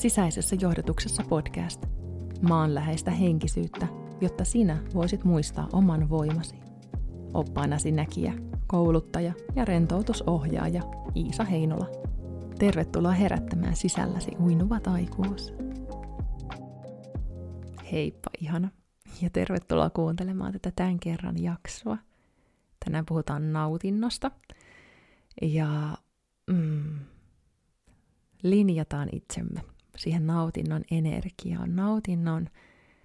Sisäisessä johdotuksessa podcast. Maanläheistä henkisyyttä, jotta sinä voisit muistaa oman voimasi. Oppaanasi näkijä, kouluttaja ja rentoutusohjaaja Iisa Heinola. Tervetuloa herättämään sisälläsi uinuva taikuus. Heippa ihana ja tervetuloa kuuntelemaan tätä tämän kerran jaksoa. Tänään puhutaan nautinnosta ja mm, linjataan itsemme siihen nautinnon energiaan, nautinnon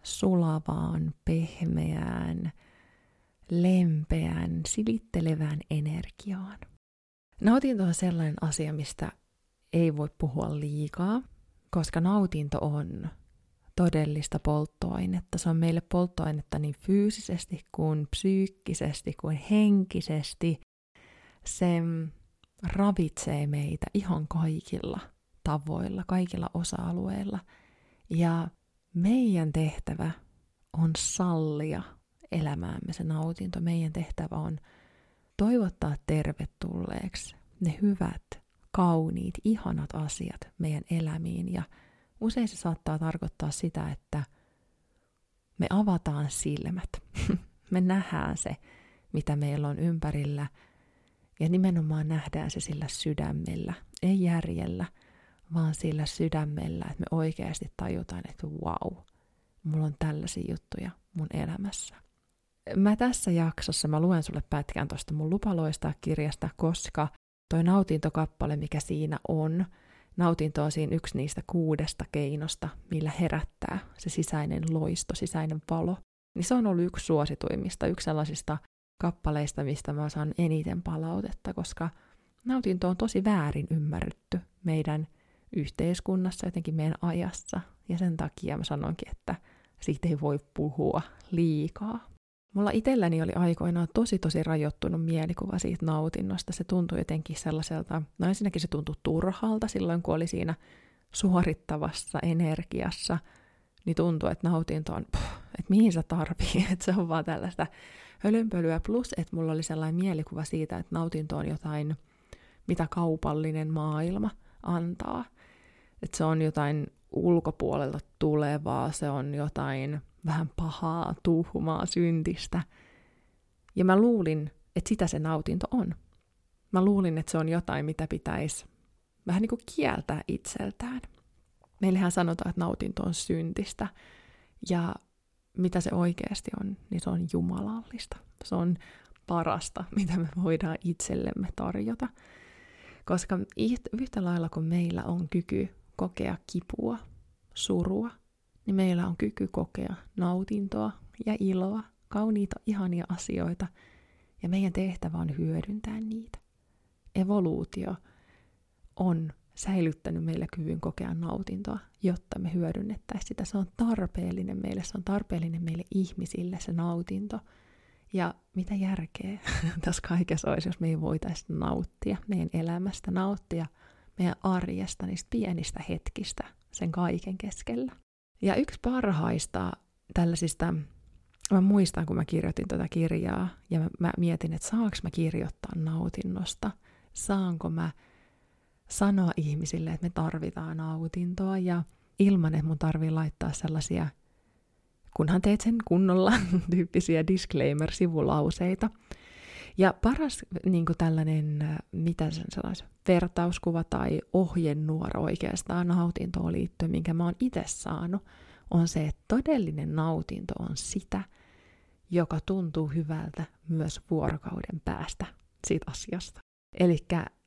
sulavaan, pehmeään, lempeään, silittelevään energiaan. Nautinto on sellainen asia, mistä ei voi puhua liikaa, koska nautinto on todellista polttoainetta. Se on meille polttoainetta niin fyysisesti kuin psyykkisesti kuin henkisesti. Se ravitsee meitä ihan kaikilla tavoilla, kaikilla osa-alueilla. Ja meidän tehtävä on sallia elämäämme se nautinto. Meidän tehtävä on toivottaa tervetulleeksi ne hyvät, kauniit, ihanat asiat meidän elämiin. Ja usein se saattaa tarkoittaa sitä, että me avataan silmät. me nähdään se, mitä meillä on ympärillä. Ja nimenomaan nähdään se sillä sydämellä, ei järjellä, vaan sillä sydämellä, että me oikeasti tajutaan, että wow, mulla on tällaisia juttuja mun elämässä. Mä tässä jaksossa mä luen sulle pätkän tuosta mun lupaloista kirjasta, koska toi nautintokappale, mikä siinä on, nautinto on siinä yksi niistä kuudesta keinosta, millä herättää se sisäinen loisto, sisäinen valo. Niin se on ollut yksi suosituimmista, yksi sellaisista kappaleista, mistä mä saan eniten palautetta, koska nautinto on tosi väärin ymmärretty meidän yhteiskunnassa, jotenkin meidän ajassa. Ja sen takia mä sanonkin, että siitä ei voi puhua liikaa. Mulla itselläni oli aikoinaan tosi tosi rajoittunut mielikuva siitä nautinnosta. Se tuntui jotenkin sellaiselta, no ensinnäkin se tuntui turhalta silloin, kun oli siinä suorittavassa energiassa, niin tuntui, että nautinto on, että mihin se tarvii, että se on vaan tällaista hölynpölyä. Plus, että mulla oli sellainen mielikuva siitä, että nautinto on jotain, mitä kaupallinen maailma antaa. Että se on jotain ulkopuolelta tulevaa, se on jotain vähän pahaa, tuhmaa, syntistä. Ja mä luulin, että sitä se nautinto on. Mä luulin, että se on jotain, mitä pitäisi vähän niin kuin kieltää itseltään. Meillähän sanotaan, että nautinto on syntistä. Ja mitä se oikeasti on, niin se on jumalallista. Se on parasta, mitä me voidaan itsellemme tarjota. Koska yhtä lailla kuin meillä on kyky kokea kipua, surua, niin meillä on kyky kokea nautintoa ja iloa, kauniita, ihania asioita, ja meidän tehtävä on hyödyntää niitä. Evoluutio on säilyttänyt meille kyvyn kokea nautintoa, jotta me hyödynnettäisiin sitä. Se on tarpeellinen meille, se on tarpeellinen meille ihmisille se nautinto. Ja mitä järkeä tässä kaikessa olisi, jos me ei voitaisiin nauttia meidän elämästä, nauttia meidän arjesta, niistä pienistä hetkistä sen kaiken keskellä. Ja yksi parhaista tällaisista, mä muistan kun mä kirjoitin tätä kirjaa ja mä, mä mietin, että saanko mä kirjoittaa nautinnosta, saanko mä sanoa ihmisille, että me tarvitaan nautintoa ja ilman, että mun tarvii laittaa sellaisia, kunhan teet sen kunnolla, tyyppisiä disclaimer-sivulauseita. Ja paras niin tällainen, mitä sen sellaisen vertauskuva tai ohjenuora oikeastaan nautintoon liittyen, minkä mä oon itse saanut, on se, että todellinen nautinto on sitä, joka tuntuu hyvältä myös vuorokauden päästä siitä asiasta. Eli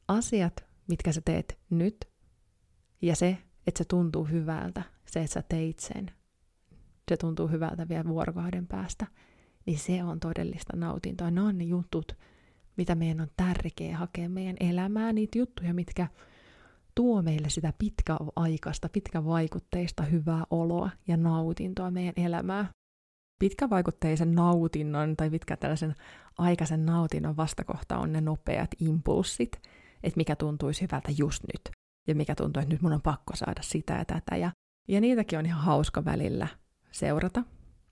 asiat, mitkä sä teet nyt, ja se, että se tuntuu hyvältä, se, että sä teit sen, se tuntuu hyvältä vielä vuorokauden päästä, niin se on todellista nautintoa. Ne on ne jutut, mitä meidän on tärkeä hakea meidän elämään, niitä juttuja, mitkä tuo meille sitä pitkäaikaista, pitkävaikutteista hyvää oloa ja nautintoa meidän elämää. Pitkävaikutteisen nautinnon tai pitkä tällaisen aikaisen nautinnon vastakohta on ne nopeat impulssit, että mikä tuntuisi hyvältä just nyt ja mikä tuntuu, että nyt mun on pakko saada sitä ja tätä. Ja, ja niitäkin on ihan hauska välillä seurata,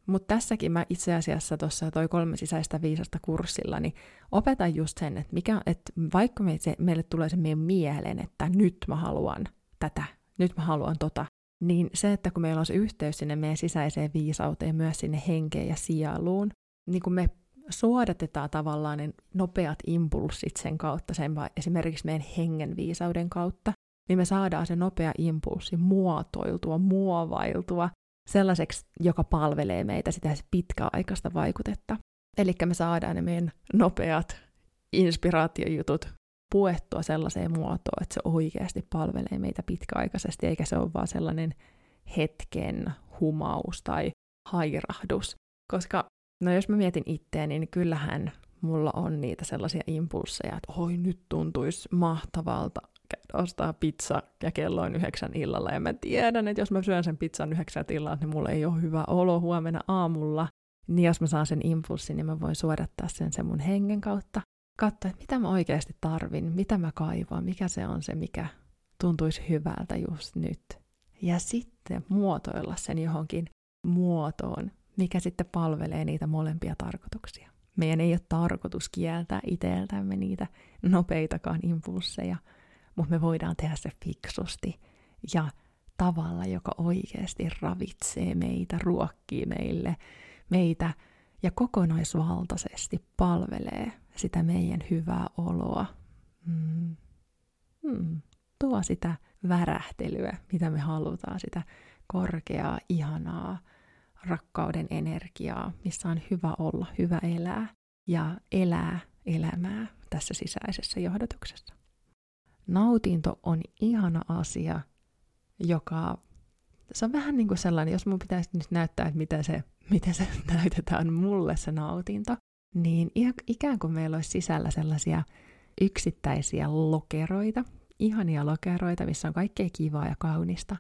mutta tässäkin mä itse asiassa tuossa toi kolme sisäistä viisasta kurssilla, niin opetan just sen, että, mikä, vaikka me, se, meille tulee se meidän mieleen, että nyt mä haluan tätä, nyt mä haluan tota, niin se, että kun meillä on se yhteys sinne meidän sisäiseen viisauteen, myös sinne henkeen ja sieluun, niin kun me suodatetaan tavallaan ne nopeat impulssit sen kautta, sen esimerkiksi meidän hengen viisauden kautta, niin me saadaan se nopea impulssi muotoiltua, muovailtua sellaiseksi, joka palvelee meitä sitä pitkäaikaista vaikutetta. Eli me saadaan ne meidän nopeat inspiraatiojutut puettua sellaiseen muotoon, että se oikeasti palvelee meitä pitkäaikaisesti, eikä se ole vaan sellainen hetken humaus tai hairahdus. Koska, no jos mä mietin itteeni, niin kyllähän mulla on niitä sellaisia impulseja, että oi nyt tuntuisi mahtavalta ostaa pizza ja kello on yhdeksän illalla. Ja mä tiedän, että jos mä syön sen pizzan yhdeksän illalla, niin mulla ei ole hyvä olo huomenna aamulla. Niin jos mä saan sen impulssin, niin mä voin suodattaa sen sen mun hengen kautta. Katsoa, että mitä mä oikeasti tarvin, mitä mä kaivaan, mikä se on se, mikä tuntuisi hyvältä just nyt. Ja sitten muotoilla sen johonkin muotoon, mikä sitten palvelee niitä molempia tarkoituksia. Meidän ei ole tarkoitus kieltää itseltämme niitä nopeitakaan impulseja, mutta me voidaan tehdä se fiksusti ja tavalla, joka oikeasti ravitsee meitä, ruokkii meille, meitä ja kokonaisvaltaisesti palvelee sitä meidän hyvää oloa. Mm. Mm. Tuo sitä värähtelyä, mitä me halutaan, sitä korkeaa, ihanaa rakkauden energiaa, missä on hyvä olla, hyvä elää ja elää elämää tässä sisäisessä johdotuksessa. Nautinto on ihana asia, joka se on vähän niin kuin sellainen, jos mun pitäisi nyt näyttää, että miten se, miten se näytetään mulle se nautinto, niin ikään kuin meillä olisi sisällä sellaisia yksittäisiä lokeroita, ihania lokeroita, missä on kaikkea kivaa ja kaunista,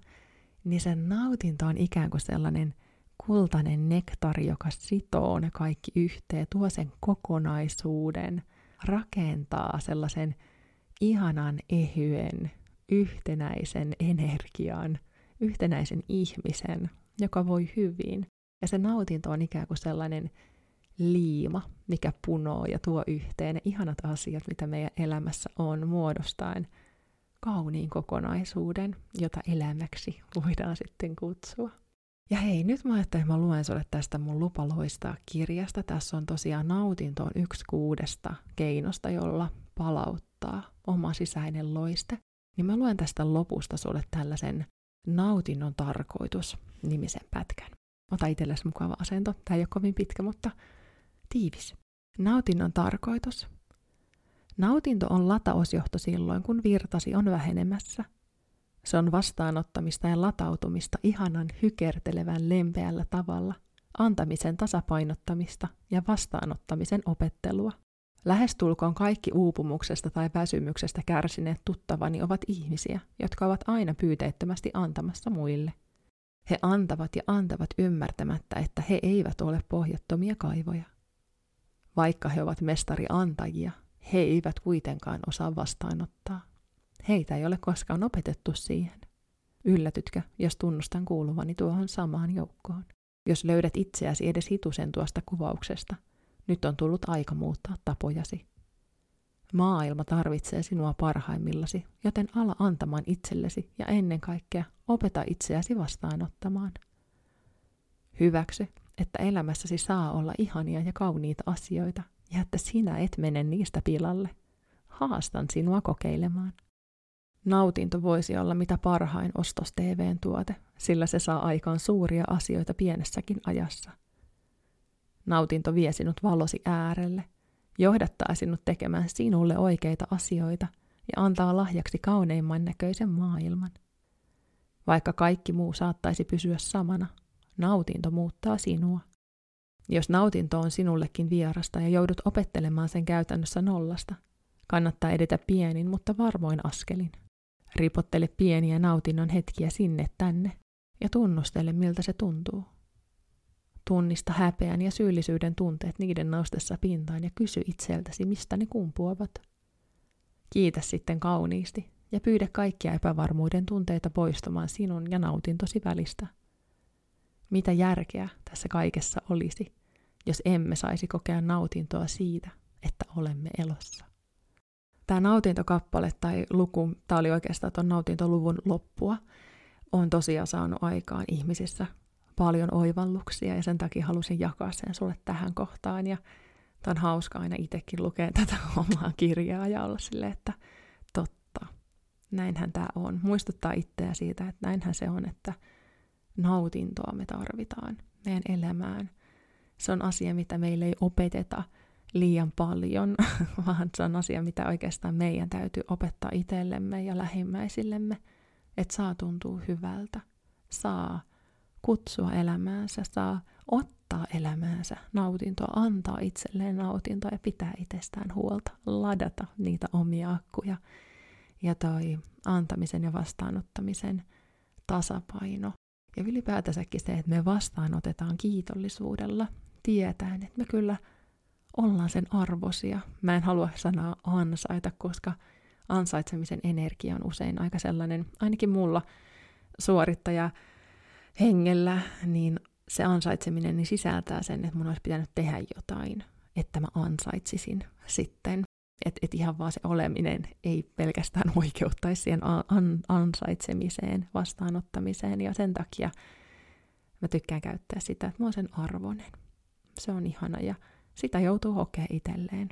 niin se nautinto on ikään kuin sellainen kultainen nektari, joka sitoo ne kaikki yhteen, tuo sen kokonaisuuden, rakentaa sellaisen ihanan, ehyen, yhtenäisen energian, yhtenäisen ihmisen, joka voi hyvin. Ja se nautinto on ikään kuin sellainen liima, mikä punoo ja tuo yhteen ne ihanat asiat, mitä meidän elämässä on, muodostaen kauniin kokonaisuuden, jota elämäksi voidaan sitten kutsua. Ja hei, nyt mä ajattelin, että mä luen sulle tästä mun lupa loistaa kirjasta. Tässä on tosiaan nautinto on yksi kuudesta keinosta, jolla palauttaa oma sisäinen loiste. Niin mä luen tästä lopusta sulle tällaisen nautinnon tarkoitus nimisen pätkän. Ota itsellesi mukava asento. Tämä ei ole kovin pitkä, mutta tiivis. Nautinnon tarkoitus. Nautinto on latausjohto silloin, kun virtasi on vähenemässä. Se on vastaanottamista ja latautumista ihanan hykertelevän lempeällä tavalla, antamisen tasapainottamista ja vastaanottamisen opettelua. Lähestulkoon kaikki uupumuksesta tai väsymyksestä kärsineet tuttavani ovat ihmisiä, jotka ovat aina pyyteettömästi antamassa muille. He antavat ja antavat ymmärtämättä, että he eivät ole pohjattomia kaivoja. Vaikka he ovat mestari antajia, he eivät kuitenkaan osaa vastaanottaa. Heitä ei ole koskaan opetettu siihen. Yllätytkö, jos tunnustan kuuluvani tuohon samaan joukkoon? Jos löydät itseäsi edes hitusen tuosta kuvauksesta, nyt on tullut aika muuttaa tapojasi. Maailma tarvitsee sinua parhaimmillasi, joten ala antamaan itsellesi ja ennen kaikkea opeta itseäsi vastaanottamaan. Hyväksy, että elämässäsi saa olla ihania ja kauniita asioita ja että sinä et mene niistä pilalle. Haastan sinua kokeilemaan. Nautinto voisi olla mitä parhain ostos TVn tuote, sillä se saa aikaan suuria asioita pienessäkin ajassa – Nautinto vie sinut valosi äärelle, johdattaa sinut tekemään sinulle oikeita asioita ja antaa lahjaksi kauneimman näköisen maailman. Vaikka kaikki muu saattaisi pysyä samana, nautinto muuttaa sinua. Jos nautinto on sinullekin vierasta ja joudut opettelemaan sen käytännössä nollasta, kannattaa edetä pienin, mutta varmoin askelin. Ripottele pieniä nautinnon hetkiä sinne tänne ja tunnustele, miltä se tuntuu. Tunnista häpeän ja syyllisyyden tunteet niiden noustessa pintaan ja kysy itseltäsi, mistä ne kumpuavat. Kiitä sitten kauniisti ja pyydä kaikkia epävarmuuden tunteita poistumaan sinun ja nautintosi välistä. Mitä järkeä tässä kaikessa olisi, jos emme saisi kokea nautintoa siitä, että olemme elossa? Tämä nautintokappale tai luku, tämä oli oikeastaan tuon nautintoluvun loppua, on tosiaan saanut aikaan ihmisissä paljon oivalluksia ja sen takia halusin jakaa sen sulle tähän kohtaan. Ja tämä on hauska aina itsekin lukea tätä omaa kirjaa ja olla silleen, että totta, näinhän tämä on. Muistuttaa itseä siitä, että näinhän se on, että nautintoa me tarvitaan meidän elämään. Se on asia, mitä meille ei opeteta liian paljon, vaan se on asia, mitä oikeastaan meidän täytyy opettaa itsellemme ja lähimmäisillemme, että saa tuntua hyvältä, saa kutsua elämäänsä, saa ottaa elämäänsä nautintoa, antaa itselleen nautintoa ja pitää itsestään huolta, ladata niitä omia akkuja. Ja toi antamisen ja vastaanottamisen tasapaino. Ja ylipäätänsäkin se, että me vastaanotetaan kiitollisuudella, tietäen, että me kyllä ollaan sen arvosia. Mä en halua sanaa ansaita, koska ansaitsemisen energia on usein aika sellainen, ainakin mulla suorittaja hengellä, niin se ansaitseminen niin sisältää sen, että mun olisi pitänyt tehdä jotain, että mä ansaitsisin sitten. Että et ihan vaan se oleminen ei pelkästään oikeuttaisi siihen an- ansaitsemiseen, vastaanottamiseen, ja sen takia mä tykkään käyttää sitä, että mä oon sen arvoinen. Se on ihana, ja sitä joutuu hokea itselleen,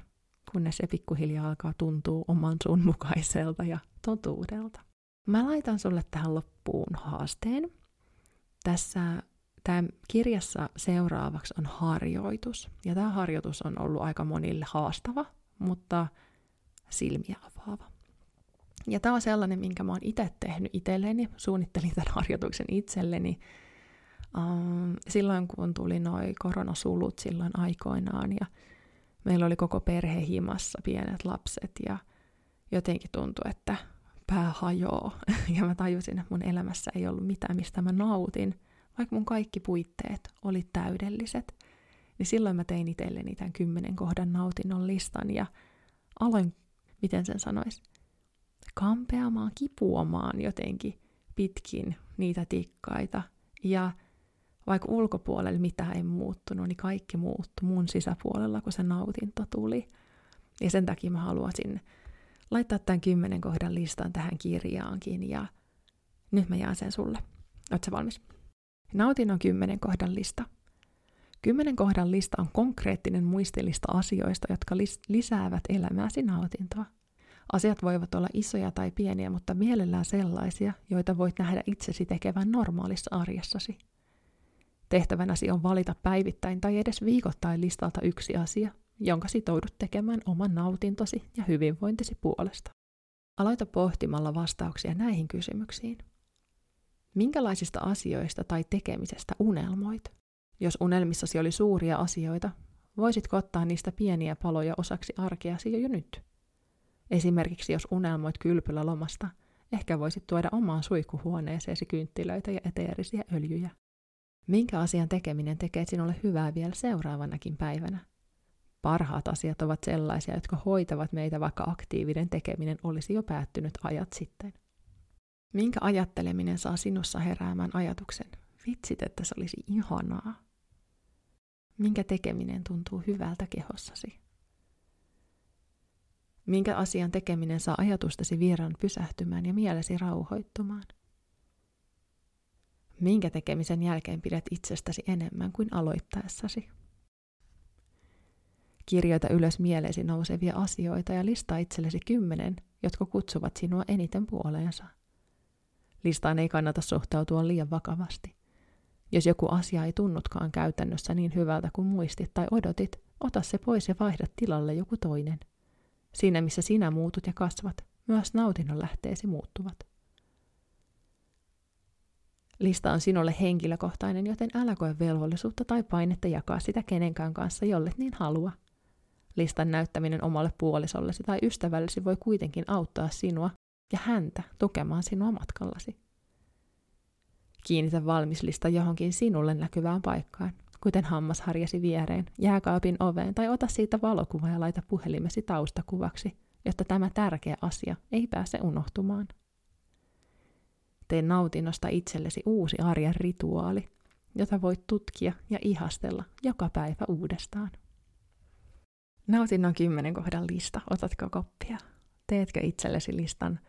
kunnes se pikkuhiljaa alkaa tuntua oman suun mukaiselta ja totuudelta. Mä laitan sulle tähän loppuun haasteen, tässä tämä kirjassa seuraavaksi on harjoitus. Ja tämä harjoitus on ollut aika monille haastava, mutta silmiä avaava. Ja tämä on sellainen, minkä mä oon itse tehnyt itselleni, suunnittelin tämän harjoituksen itselleni um, silloin, kun tuli noin koronasulut silloin aikoinaan ja meillä oli koko perhe himassa, pienet lapset ja jotenkin tuntui, että pää hajoaa. Ja mä tajusin, että mun elämässä ei ollut mitään, mistä mä nautin, vaikka mun kaikki puitteet oli täydelliset. Niin silloin mä tein itselleni tämän kymmenen kohdan nautinnon listan ja aloin, miten sen sanois, kampeamaan, kipuamaan jotenkin pitkin niitä tikkaita. Ja vaikka ulkopuolella mitään ei muuttunut, niin kaikki muuttui mun sisäpuolella, kun se nautinto tuli. Ja sen takia mä haluaisin laittaa tämän kymmenen kohdan listan tähän kirjaankin ja nyt mä jaan sen sulle. Oletko valmis? Nautinnon kymmenen kohdan lista. Kymmenen kohdan lista on konkreettinen muistilista asioista, jotka lis- lisäävät elämääsi nautintoa. Asiat voivat olla isoja tai pieniä, mutta mielellään sellaisia, joita voit nähdä itsesi tekevän normaalissa arjessasi. Tehtävänäsi on valita päivittäin tai edes viikoittain listalta yksi asia, jonka sitoudut tekemään oman nautintosi ja hyvinvointisi puolesta. Aloita pohtimalla vastauksia näihin kysymyksiin. Minkälaisista asioista tai tekemisestä unelmoit? Jos unelmissasi oli suuria asioita, voisitko ottaa niistä pieniä paloja osaksi arkeasi jo nyt? Esimerkiksi jos unelmoit kylpylälomasta, ehkä voisit tuoda omaan suihkuhuoneeseesi kynttilöitä ja eteerisiä öljyjä. Minkä asian tekeminen tekee sinulle hyvää vielä seuraavanakin päivänä? Parhaat asiat ovat sellaisia, jotka hoitavat meitä, vaikka aktiivinen tekeminen olisi jo päättynyt ajat sitten. Minkä ajatteleminen saa sinussa heräämään ajatuksen, vitsit, että se olisi ihanaa? Minkä tekeminen tuntuu hyvältä kehossasi? Minkä asian tekeminen saa ajatustasi vieran pysähtymään ja mielesi rauhoittumaan? Minkä tekemisen jälkeen pidät itsestäsi enemmän kuin aloittaessasi? Kirjoita ylös mieleesi nousevia asioita ja listaa itsellesi kymmenen, jotka kutsuvat sinua eniten puoleensa. Listaan ei kannata suhtautua liian vakavasti. Jos joku asia ei tunnutkaan käytännössä niin hyvältä kuin muistit tai odotit, ota se pois ja vaihda tilalle joku toinen. Siinä missä sinä muutut ja kasvat, myös nautinnon lähteesi muuttuvat. Lista on sinulle henkilökohtainen, joten älä koe velvollisuutta tai painetta jakaa sitä kenenkään kanssa, jolle niin halua. Listan näyttäminen omalle puolisollesi tai ystävällesi voi kuitenkin auttaa sinua ja häntä tukemaan sinua matkallasi. Kiinnitä valmislista johonkin sinulle näkyvään paikkaan, kuten hammasharjasi viereen, jääkaapin oveen tai ota siitä valokuva ja laita puhelimesi taustakuvaksi, jotta tämä tärkeä asia ei pääse unohtumaan. Tee nautinnosta itsellesi uusi arjen rituaali, jota voit tutkia ja ihastella joka päivä uudestaan. Nautinnon kymmenen kohdan lista, otatko koppia? Teetkö itsellesi listan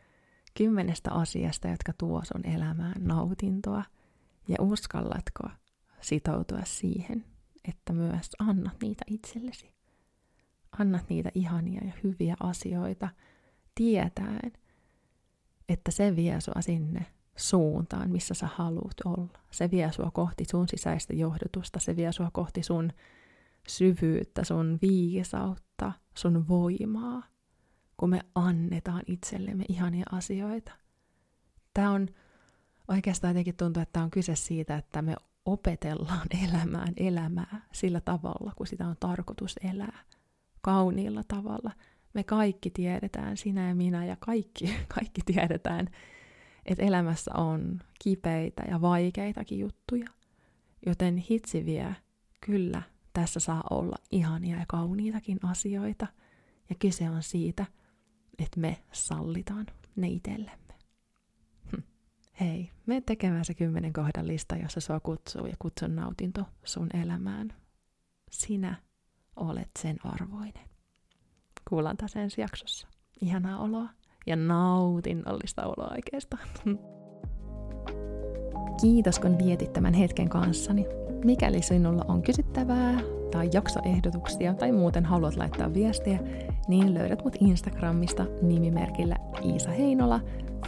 kymmenestä asiasta, jotka tuo sun elämään nautintoa, ja uskallatko sitoutua siihen, että myös annat niitä itsellesi. Annat niitä ihania ja hyviä asioita tietäen, että se vie sua sinne suuntaan, missä sä haluat olla. Se vie sua kohti sun sisäistä johdotusta, se vie sua kohti sun syvyyttä, sun viisautta, sun voimaa, kun me annetaan itsellemme ihania asioita. Tämä on oikeastaan jotenkin tuntuu, että on kyse siitä, että me opetellaan elämään elämää sillä tavalla, kun sitä on tarkoitus elää. Kauniilla tavalla. Me kaikki tiedetään, sinä ja minä ja kaikki, kaikki tiedetään, että elämässä on kipeitä ja vaikeitakin juttuja. Joten hitsi vie, kyllä, tässä saa olla ihania ja kauniitakin asioita. Ja kyse on siitä, että me sallitaan ne itsellemme. Hm. Hei, me tekemään se kymmenen kohdan lista, jossa sua kutsuu ja kutsun nautinto sun elämään. Sinä olet sen arvoinen. Kuullaan taas ensi jaksossa. Ihanaa oloa ja nautinnollista oloa oikeastaan. Kiitos kun vietit tämän hetken kanssani. Mikäli sinulla on kysyttävää tai jaksoehdotuksia tai muuten haluat laittaa viestiä, niin löydät mut Instagramista nimimerkillä Iisa Heinola,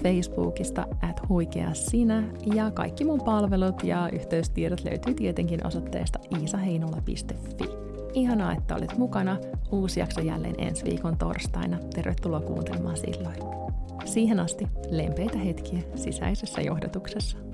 Facebookista at huikea sinä ja kaikki mun palvelut ja yhteystiedot löytyy tietenkin osoitteesta iisaheinola.fi. Ihanaa, että olet mukana. Uusi jakso jälleen ensi viikon torstaina. Tervetuloa kuuntelemaan silloin. Siihen asti lempeitä hetkiä sisäisessä johdatuksessa.